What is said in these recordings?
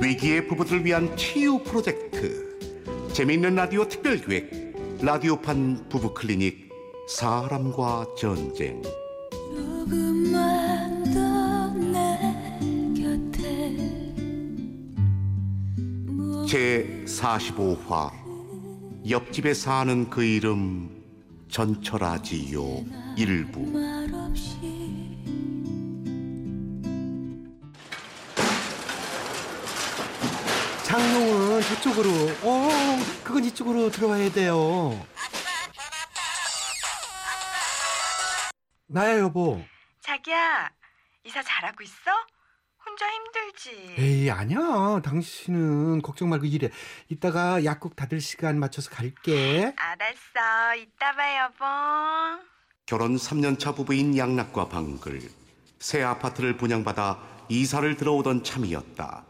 위기의 부부들을 위한 치유 프로젝트. 재미있는 라디오 특별기획 라디오판 부부 클리닉 사람과 전쟁. 제 45화 옆집에 사는 그 이름 전철아지요 일부 장롱은 저쪽으로. 어, 그건 이쪽으로 들어와야 돼요. 나야 여보. 자기야, 이사 잘하고 있어? 혼자 힘들지. 에이 아니야. 당신은 걱정 말고 일해. 이따가 약국 닫을 시간 맞춰서 갈게. 알았어. 이따 봐, 여보. 결혼 3년차 부부인 양락과 방글 새 아파트를 분양받아 이사를 들어오던 참이었다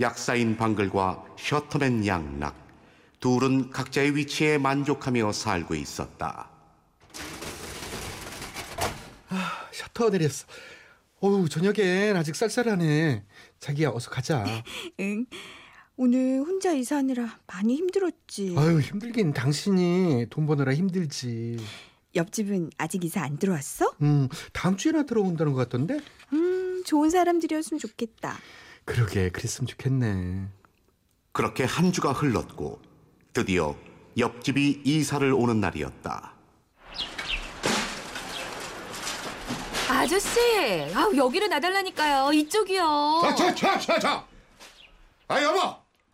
약사인 방글과 셔터맨 양락 둘은 각자의 위치에 만족하며 살고 있었다 셔터 내렸어. 어우 저녁엔 아직 쌀쌀하네. 자기야 어서 가자. 응. 오늘 혼자 이사하느라 많이 힘들었지. 아유 힘들긴 당신이 돈 버느라 힘들지. 옆집은 아직 이사 안 들어왔어? 음 다음 주에나 들어온다는 것 같던데. 음, 좋은 사람들이었으면 좋겠다. 그러게 그랬으면 좋겠네. 그렇게 한 주가 흘렀고 드디어 옆집이 이사를 오는 날이었다 아저씨, 아, 여기를 놔달라니까요. 이쪽이요. 자, 자, 자, 자, 자. 아, 여보.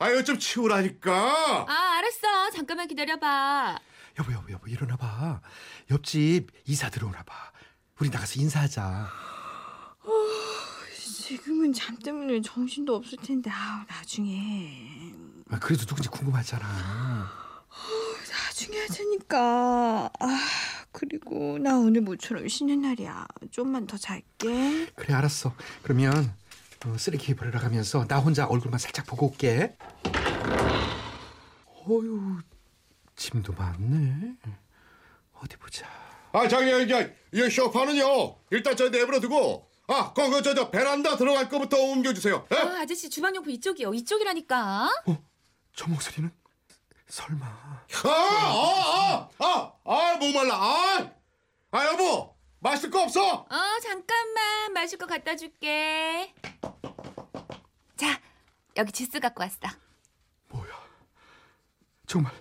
아, 이거 좀 치우라니까. 아, 알았어. 잠깐만 기다려봐. 여보 여보 여보 일어나 봐. 옆집 이사 들어오나 봐. 우리 나가서 인사하자. 지금은 잠 때문에 정신도 없을 텐데, 아우, 나중에. 아, 그래도 누군지 궁금하잖아. 나중에 하자니까. 아, 그리고 나 오늘 모처럼 쉬는 날이야. 좀만 더 잘게. 그래 알았어. 그러면 어, 쓰레기 버리러 가면서 나 혼자 얼굴만 살짝 보고 올게. 어유 짐도 많네. 어디 보자. 아, 저기, 이제, 이 쇼파는요, 일단 저 내버려 두고, 아, 거기, 저, 저, 베란다 들어갈 거부터 옮겨주세요. 예? 아, 아저씨 주방용품 이쪽이요. 이쪽이라니까. 저 목소리는 설마. 아, 아, 아, 아, 아, 목말라, 아, 아, 여보, 마실 거 없어? 어, 잠깐만. 마실 거 갖다 줄게. 자, 여기 주스 갖고 왔어. 뭐야? 정말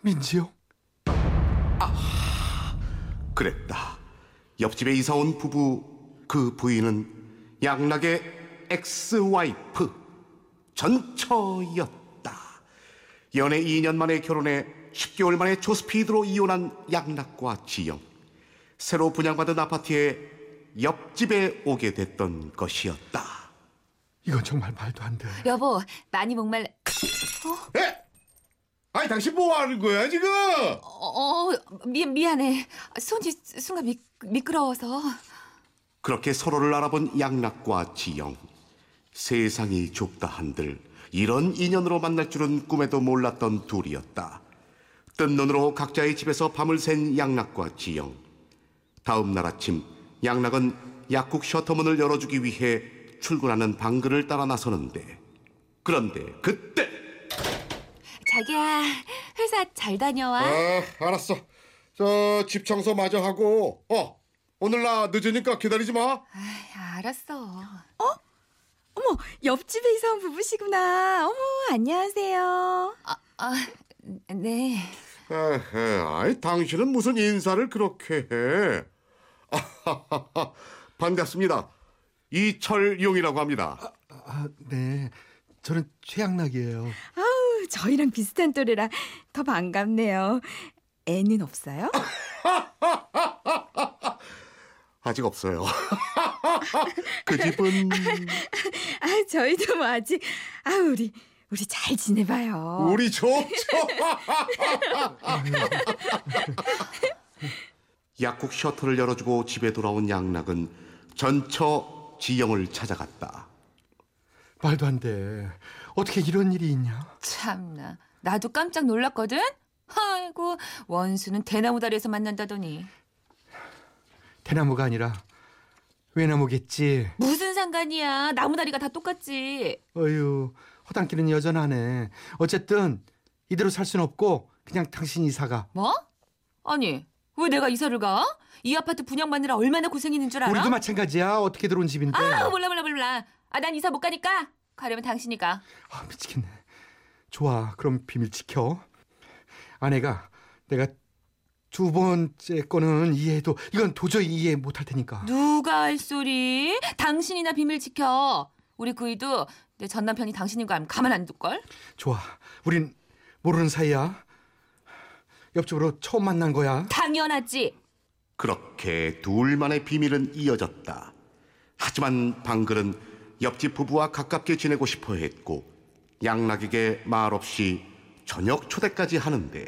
민지요? 그랬다. 옆집에 이사 온 부부 그 부인은 양락의 ex-wife 전처였다. 연애 2년 만에 결혼해 10개월 만에 초스피드로 이혼한 양락과 지영. 새로 분양받은 아파트에 옆집에 오게 됐던 것이었다. 이건 정말 말도 안 돼. 여보, 많이 목말. 예? 아니, 당신 뭐 하는 거야, 지금? 어, 어, 미, 미안해. 손이 순간 미, 미끄러워서. 그렇게 서로를 알아본 양락과 지영. 세상이 좁다 한들 이런 인연으로 만날 줄은 꿈에도 몰랐던 둘이었다. 뜬 눈으로 각자의 집에서 밤을 샌 양락과 지영. 다음 날 아침 양락은 약국 셔터문을 열어주기 위해 출근하는 방글을 따라 나서는데 그런데 그때 자기야, 회사 잘 다녀와. 아, 알았어. 저, 집 청소 마저 하고, 어, 오늘 나 늦으니까 기다리지 마. 아, 알았어. 어 머, 옆집에 이사 온 부부시구나. 어머, 안녕하세요. 아, 아, 네. 에헤, 아이, 당신은 무슨 인사를 그렇게 해? 아하하하, 반갑습니다. 이철용이라고 합니다. 아, 네. 저는 최양락이에요. 아우, 저희랑 비슷한 또래라 더 반갑네요. 애는 없어요? 아직 없어요. 그 집은 아, 저희도 뭐 아직 아, 우리 우리 잘 지내봐요. 우리 좋죠. 약국 셔터를 열어주고 집에 돌아온 양락은 전처 지영을 찾아갔다. 말도 안 돼. 어떻게 이런 일이 있냐? 참나. 나도 깜짝 놀랐거든. 아이고 원수는 대나무 다리에서 만난다더니 대나무가 아니라 외나무겠지. 무슨 상관이야? 나무 다리가 다 똑같지. 어휴, 허당끼는 여전하네. 어쨌든 이대로 살 순 없고 그냥 당신 이사가. 뭐? 아니 왜 내가 이사를 가? 이 아파트 분양받느라 얼마나 고생했는 줄 알아? 우리도 마찬가지야. 어떻게 들어온 집인데. 아 몰라 몰라 몰라. 아 난 이사 못 가니까 가려면 당신이 가. 아, 미치겠네. 좋아, 그럼 비밀 지켜. 아내가 내가 두 번째 거는 이해해도 이건 도저히 이해 못할 테니까. 누가 할 소리? 당신이나 비밀 지켜. 우리 구이도 내 전 남편이 당신인 거 알면 가만 안 둘걸? 좋아, 우린 모르는 사이야. 옆집으로 처음 만난 거야. 당연하지. 그렇게 둘만의 비밀은 이어졌다. 하지만 방글은 옆집 부부와 가깝게 지내고 싶어 했고 양락에게 말없이 저녁 초대까지 하는데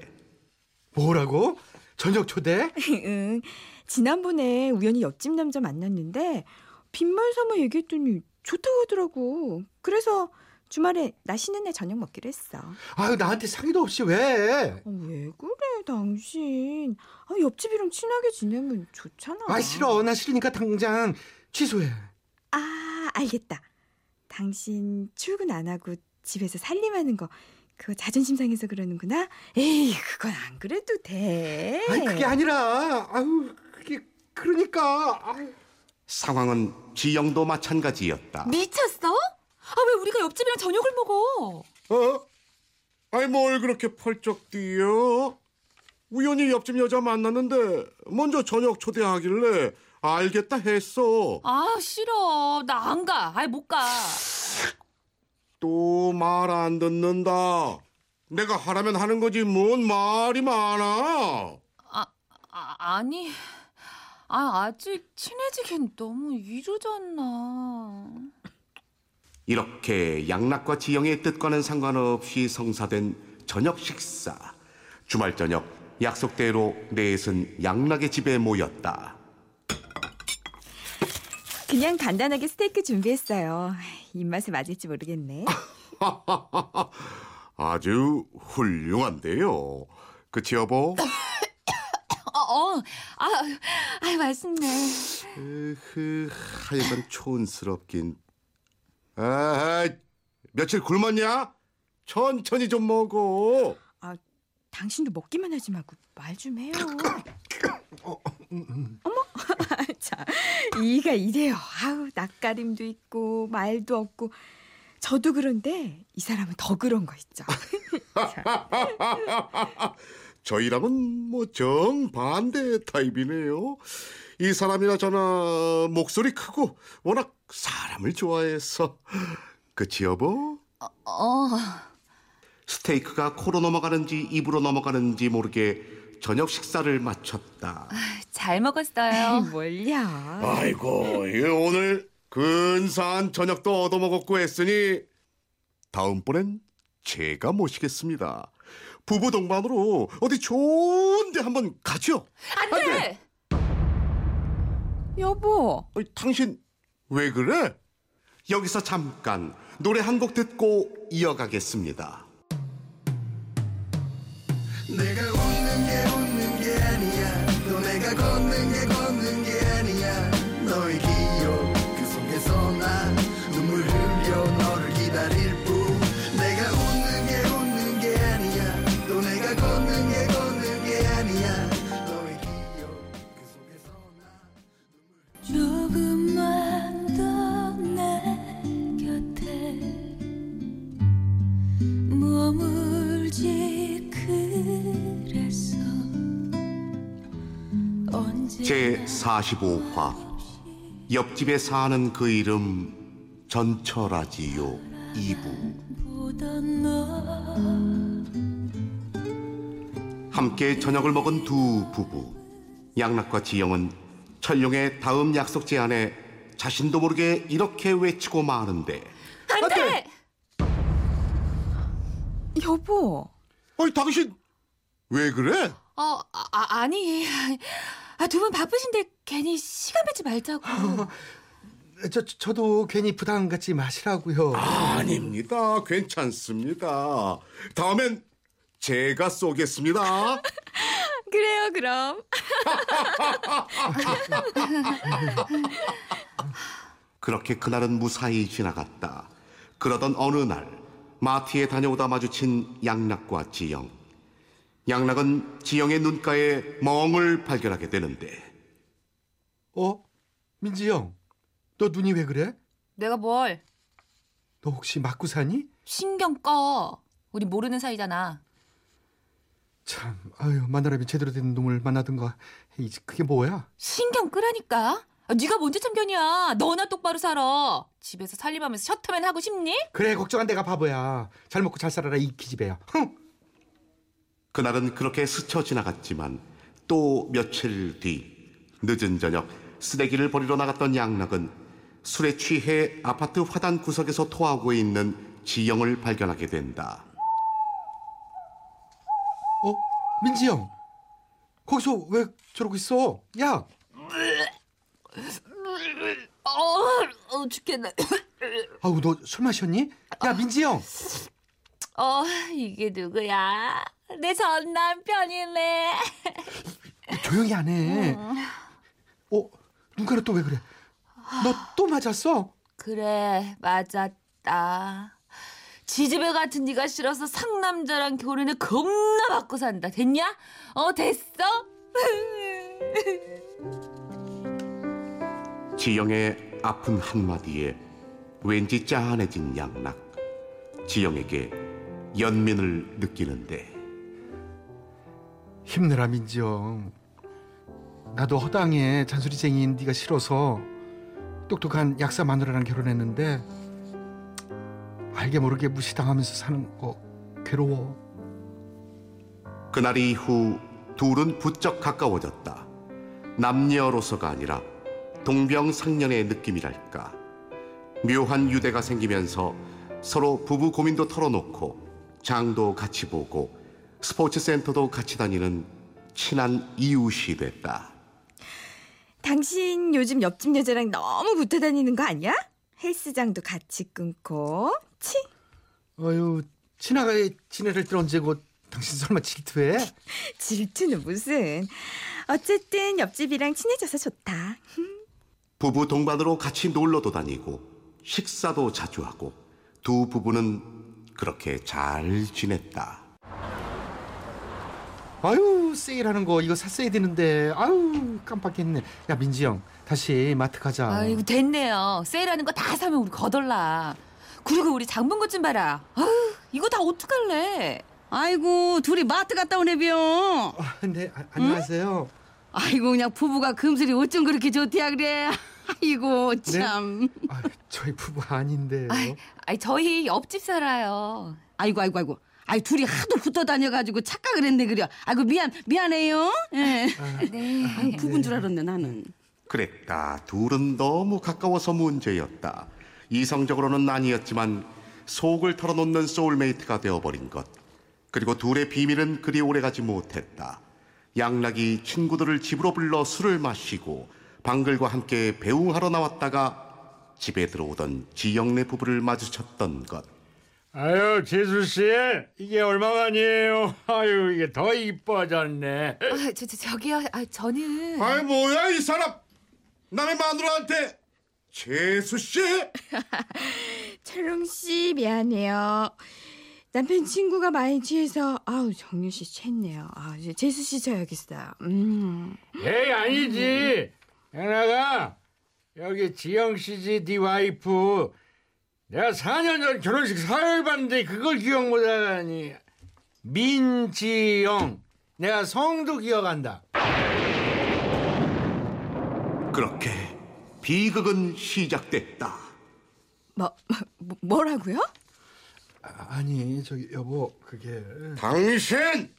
뭐라고? 저녁 초대? 응. 지난번에 우연히 옆집 남자 만났는데 빈말 삼아 얘기했더니 좋다고 하더라고. 그래서 주말에 나 쉬는 날 저녁 먹기로 했어. 아유 나한테 상의도 없이 왜? 아, 왜 그래 당신? 아, 옆집이랑 친하게 지내면 좋잖아. 아 싫어 나 싫으니까 당장 취소해. 아 알겠다. 당신 출근 안 하고 집에서 살림하는 거 그거 자존심 상해서 그러는구나. 에이 그건 안 그래도 돼. 아니 그게 아니라 아유 그게 그러니까 아유. 상황은 지영도 마찬가지였다. 미쳤어? 아 왜 우리가 옆집이랑 저녁을 먹어? 어? 아니 뭘 그렇게 펄쩍 뛰어? 우연히 옆집 여자 만났는데 먼저 저녁 초대하길래 알겠다 했어. 아 싫어. 나 안 가. 아이 못 가. 또 말 안 듣는다. 내가 하라면 하는 거지 뭔 말이 많아. 아, 아 아니. 아 아직 친해지긴 너무 이르잖아. 이렇게 양락과 지영의 뜻과는 상관없이 성사된 저녁 식사. 주말 저녁 약속대로 넷은 양락의 집에 모였다. 그냥 간단하게 스테이크 준비했어요. 입맛에 맞을지 모르겠네. 아주 훌륭한데요. 그치 여보? 어, 어. 아, 아 맛있네. 으흐, 하여간 촌스럽긴. 아, 며칠 굶었냐? 천천히 좀 먹어. 아 당신도 먹기만 하지 말고 말 좀 해요. 어머, 자 이가 이래요. 아우 낯가림도 있고 말도 없고. 저도 그런데 이 사람은 더 그런 거 있죠. 저희랑은 뭐 정반대 타입이네요. 이 사람이나 저나 목소리 크고 워낙 사람을 좋아해서. 그치 여보? 어. 스테이크가 코로 넘어가는지 입으로 넘어가는지 모르게 저녁 식사를 마쳤다. 잘 먹었어요. 뭘요? 아이고, 이 오늘 근사한 저녁도 얻어먹었고 했으니 다음번엔 제가 모시겠습니다. 부부 동반으로 어디 좋은데 한번 가죠. 안 돼. 여보, 어이, 당신 왜 그래? 여기서 잠깐 노래 한 곡 듣고 이어가겠습니다. 내가 걷는 게 걷는 게 아니야. 기 245화. 옆집에 사는 그 이름 전철아지요 2부. 함께 저녁을 먹은 두 부부. 양락과 지영은 철룡의 다음 약속 제안에 자신도 모르게 이렇게 외치고 마는데. 안돼! 여보. 어이 당신! 왜 그래? 어, 아, 아니. 아, 두 분 바쁘신데 괜히 시간 뺏지 말자고. 저 저- 저도 괜히 부담 갖지 마시라고요. 아닙니다. 괜찮습니다. 다음엔 제가 쏘겠습니다. 그래요, 그럼. 그렇게 그날은 무사히 지나갔다. 그러던 어느 날 마티에 다녀오다 마주친 양락과 지영. 양락은 지영의 눈가에 멍을 발견하게 되는데 어? 민지 형, 너 눈이 왜 그래? 내가 뭘 너 혹시 맞고 사니? 신경 꺼. 우리 모르는 사이잖아. 참, 아유 만나라면 제대로 된 놈을 만나든가. 이제 그게 뭐야? 신경 끄라니까. 아, 네가 뭔 참견이야. 너나 똑바로 살아. 집에서 살림하면서 셔터맨 하고 싶니? 그래 걱정한 내가 바보야. 잘 먹고 잘 살아라 이 기집애야. 흥! 그날은 그렇게 스쳐 지나갔지만 또 며칠 뒤 늦은 저녁 쓰레기를 버리러 나갔던 양락은 술에 취해 아파트 화단 구석에서 토하고 있는 지영을 발견하게 된다. 어? 민지 형, 거기서 왜 저러고 있어? 야, 어, 어 죽겠네. 아우 너 술 마셨니? 야 민지 형, 어, 이게 누구야? 내 전 남편이네. 조용히 안 해. 어? 눈가루 또 왜 그래? 너 또 맞았어? 그래, 맞았다. 지지배 같은 네가 싫어서 상남자랑 결혼해 겁나 받고 산다. 됐냐? 어, 됐어? 지영의 아픈 한마디에 왠지 짠해진 양락. 지영에게 연민을 느끼는데 힘내라 민지 형. 나도 허당에 잔소리쟁이인 네가 싫어서 똑똑한 약사 마누라랑 결혼했는데 알게 모르게 무시당하면서 사는 거 괴로워. 그날 이후 둘은 부쩍 가까워졌다. 남녀로서가 아니라 동병상련의 느낌이랄까. 묘한 유대가 생기면서 서로 부부 고민도 털어놓고 장도 같이 보고 스포츠 센터도 같이 다니는 친한 이웃이 됐다. 당신 요즘 옆집 여자랑 너무 붙어 다니는 거 아니야? 헬스장도 같이 끊고. 치. 아유 지나가에 지네를 들 언제고 당신 설마 질투해? 질투는 무슨. 어쨌든 옆집이랑 친해져서 좋다. 부부 동반으로 같이 놀러도 다니고 식사도 자주 하고 두 부부는 그렇게 잘 지냈다. 아유 세일하는 거 이거 샀어야 되는데 아유 깜빡했네. 야 민지 형 다시 마트 가자. 아이고, 됐네요. 세일하는 거 다 사면 우리 거덜나. 그리고 우리 장본 것 좀 봐라. 아유, 이거 다 어떡할래? 아이고 둘이 마트 갔다 오네 비요. 아, 네 아, 안녕하세요. 아이고 그냥 부부가 금슬이 어쩜 그렇게 좋대야 그래. 아이고 참. 아, 저희 부부 아닌데요. 아이, 아이, 저희 옆집 살아요. 아이고 아이고 아이고. 아이 둘이 하도 붙어 다녀가지고 착각을 했네 그려. 아이고 미안 미안해요. 예. 네. 아유 부부인 줄 알았네 나는. 그랬다. 둘은 너무 가까워서 문제였다. 이성적으로는 아니었지만 속을 털어놓는 소울메이트가 되어버린 것. 그리고 둘의 비밀은 그리 오래가지 못했다. 양락이 친구들을 집으로 불러 술을 마시고 방글과 함께 배웅하러 나왔다가 집에 들어오던 지영네 부부를 마주쳤던 것. 아유 재수 씨 이게 얼마만이에요? 아유 이게 더 이뻐졌네. 아, 저, 저, 저기요. 아, 저는. 아이 뭐야 이 사람 남의 마누라한테 재수 씨 철웅 씨 미안해요. 남편 친구가 많이 취해서 아우 정유 씨 취했네요. 아 이제 재수 씨 쳐야겠어요. 음. 에이 아니지. 연아가 여기 지영 씨지 네 와이프. 내가 4년 전 결혼식 사회를 봤는데 그걸 기억 못하다니. 민지영. 내가 성도 기억한다. 그렇게 비극은 시작됐다. 뭐, 뭐 뭐라고요? 아, 아니 저기 여보 그게 당신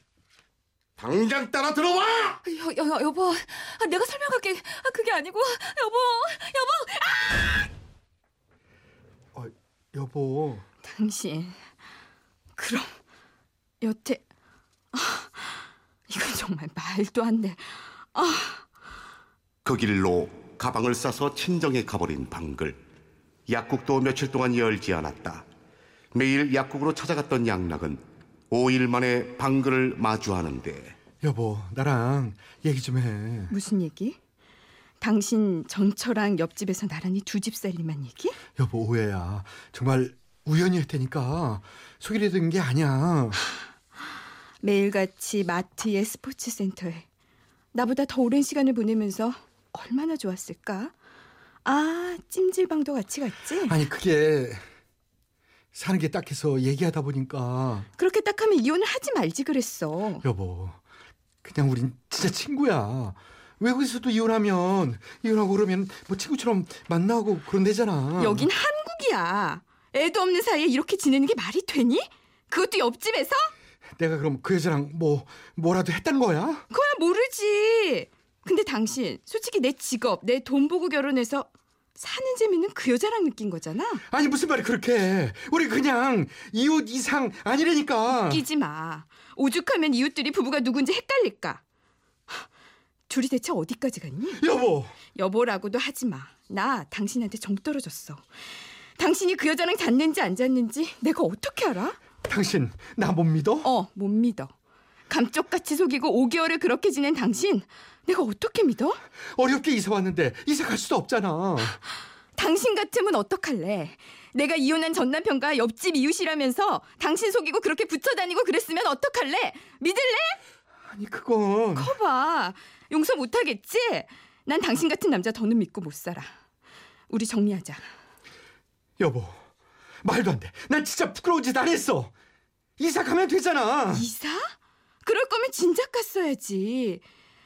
당장 따라 들어와 여, 여, 여, 여보. 아, 내가 설명할게. 아, 그게 아니고. 여보, 여보. 어, 여보 당신 그럼 여태 아, 이건 정말 말도 안 돼. 그 길로 가방을 싸서 친정에 가버린 방글. 약국도 며칠 동안 열지 않았다. 매일 약국으로 찾아갔던 양락은 5일 만에 방글을 마주하는데 여보, 나랑 얘기 좀 해. 무슨 얘기? 당신 전처랑 옆집에서 나란히 두 집 살림한 얘기? 여보, 오해야. 정말 우연히 했다니까. 속이려 든게 아니야. 매일같이 마트에 스포츠 센터에 나보다 더 오랜 시간을 보내면서 얼마나 좋았을까? 아, 찜질방도 같이 갔지? 아니, 그게 사는 게 딱해서 얘기하다 보니까 그렇게 딱 하면 이혼을 하지 말지 그랬어. 여보, 그냥 우린 진짜 친구야. 외국에서도 이혼하면 이혼하고 그러면 뭐 친구처럼 만나고 그런대잖아. 여긴 한국이야. 애도 없는 사이에 이렇게 지내는 게 말이 되니? 그것도 옆집에서? 내가 그럼 그 여자랑 뭐 뭐라도 했다는 거야? 그거야 모르지. 근데 당신 솔직히 내 직업, 내 돈 보고 결혼해서 사는 재미는 그 여자랑 느낀 거잖아. 아니 무슨 말이 그렇게? 해. 우리 그냥 이웃 이상 아니라니까. 끼지 마. 오죽하면 이웃들이 부부가 누군지 헷갈릴까. 하, 둘이 대체 어디까지 갔니? 여보, 여보라고도 하지 마. 나 당신한테 정 떨어졌어. 당신이 그 여자랑 잤는지 안 잤는지 내가 어떻게 알아? 당신 나 못 믿어? 어, 못 믿어. 감쪽같이 속이고 5개월을 그렇게 지낸 당신 내가 어떻게 믿어? 어렵게 이사 왔는데 이사 갈 수도 없잖아. 당신 같으면 어떡할래? 내가 이혼한 전 남편과 옆집 이웃이라면서 당신 속이고 그렇게 붙여 다니고 그랬으면 어떡할래? 믿을래? 아니 그건 커봐. 용서 못하겠지? 난 당신 같은 남자 더는 믿고 못 살아. 우리 정리하자. 여보 말도 안 돼. 난 진짜 부끄러운 짓 안 했어. 이사 가면 되잖아. 이사? 그럴 거면 진작 갔어야지.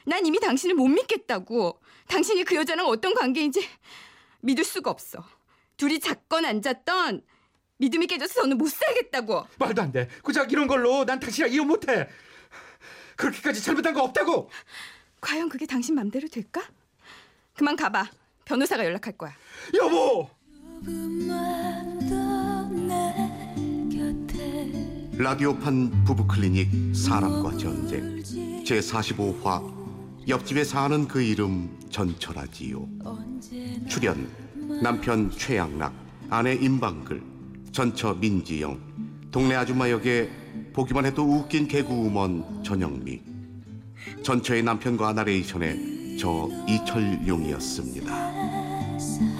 난 이미 당신을 못 믿겠다고. 당신이 그 여자랑 어떤 관계인지 믿을 수가 없어. 둘이 잤건 안 잤던 믿음이 깨져서 저는 못 살겠다고. 말도 안 돼. 고작 이런 걸로 난 당신이랑 이혼 못해. 그렇게까지 잘못한 거 없다고. 과연 그게 당신 맘대로 될까? 그만 가봐. 변호사가 연락할 거야. 여보. 라디오판 부부클리닉 사람과 전쟁 제45화 옆집에 사는 그 이름 전철하지요 언제나 출연 남편 최양락 아내 임방글 전처 민지영 동네 아줌마 역에 보기만 해도 웃긴 개그우먼 전영미. 전처의 남편과 나레이션의 저 이철용이었습니다. 사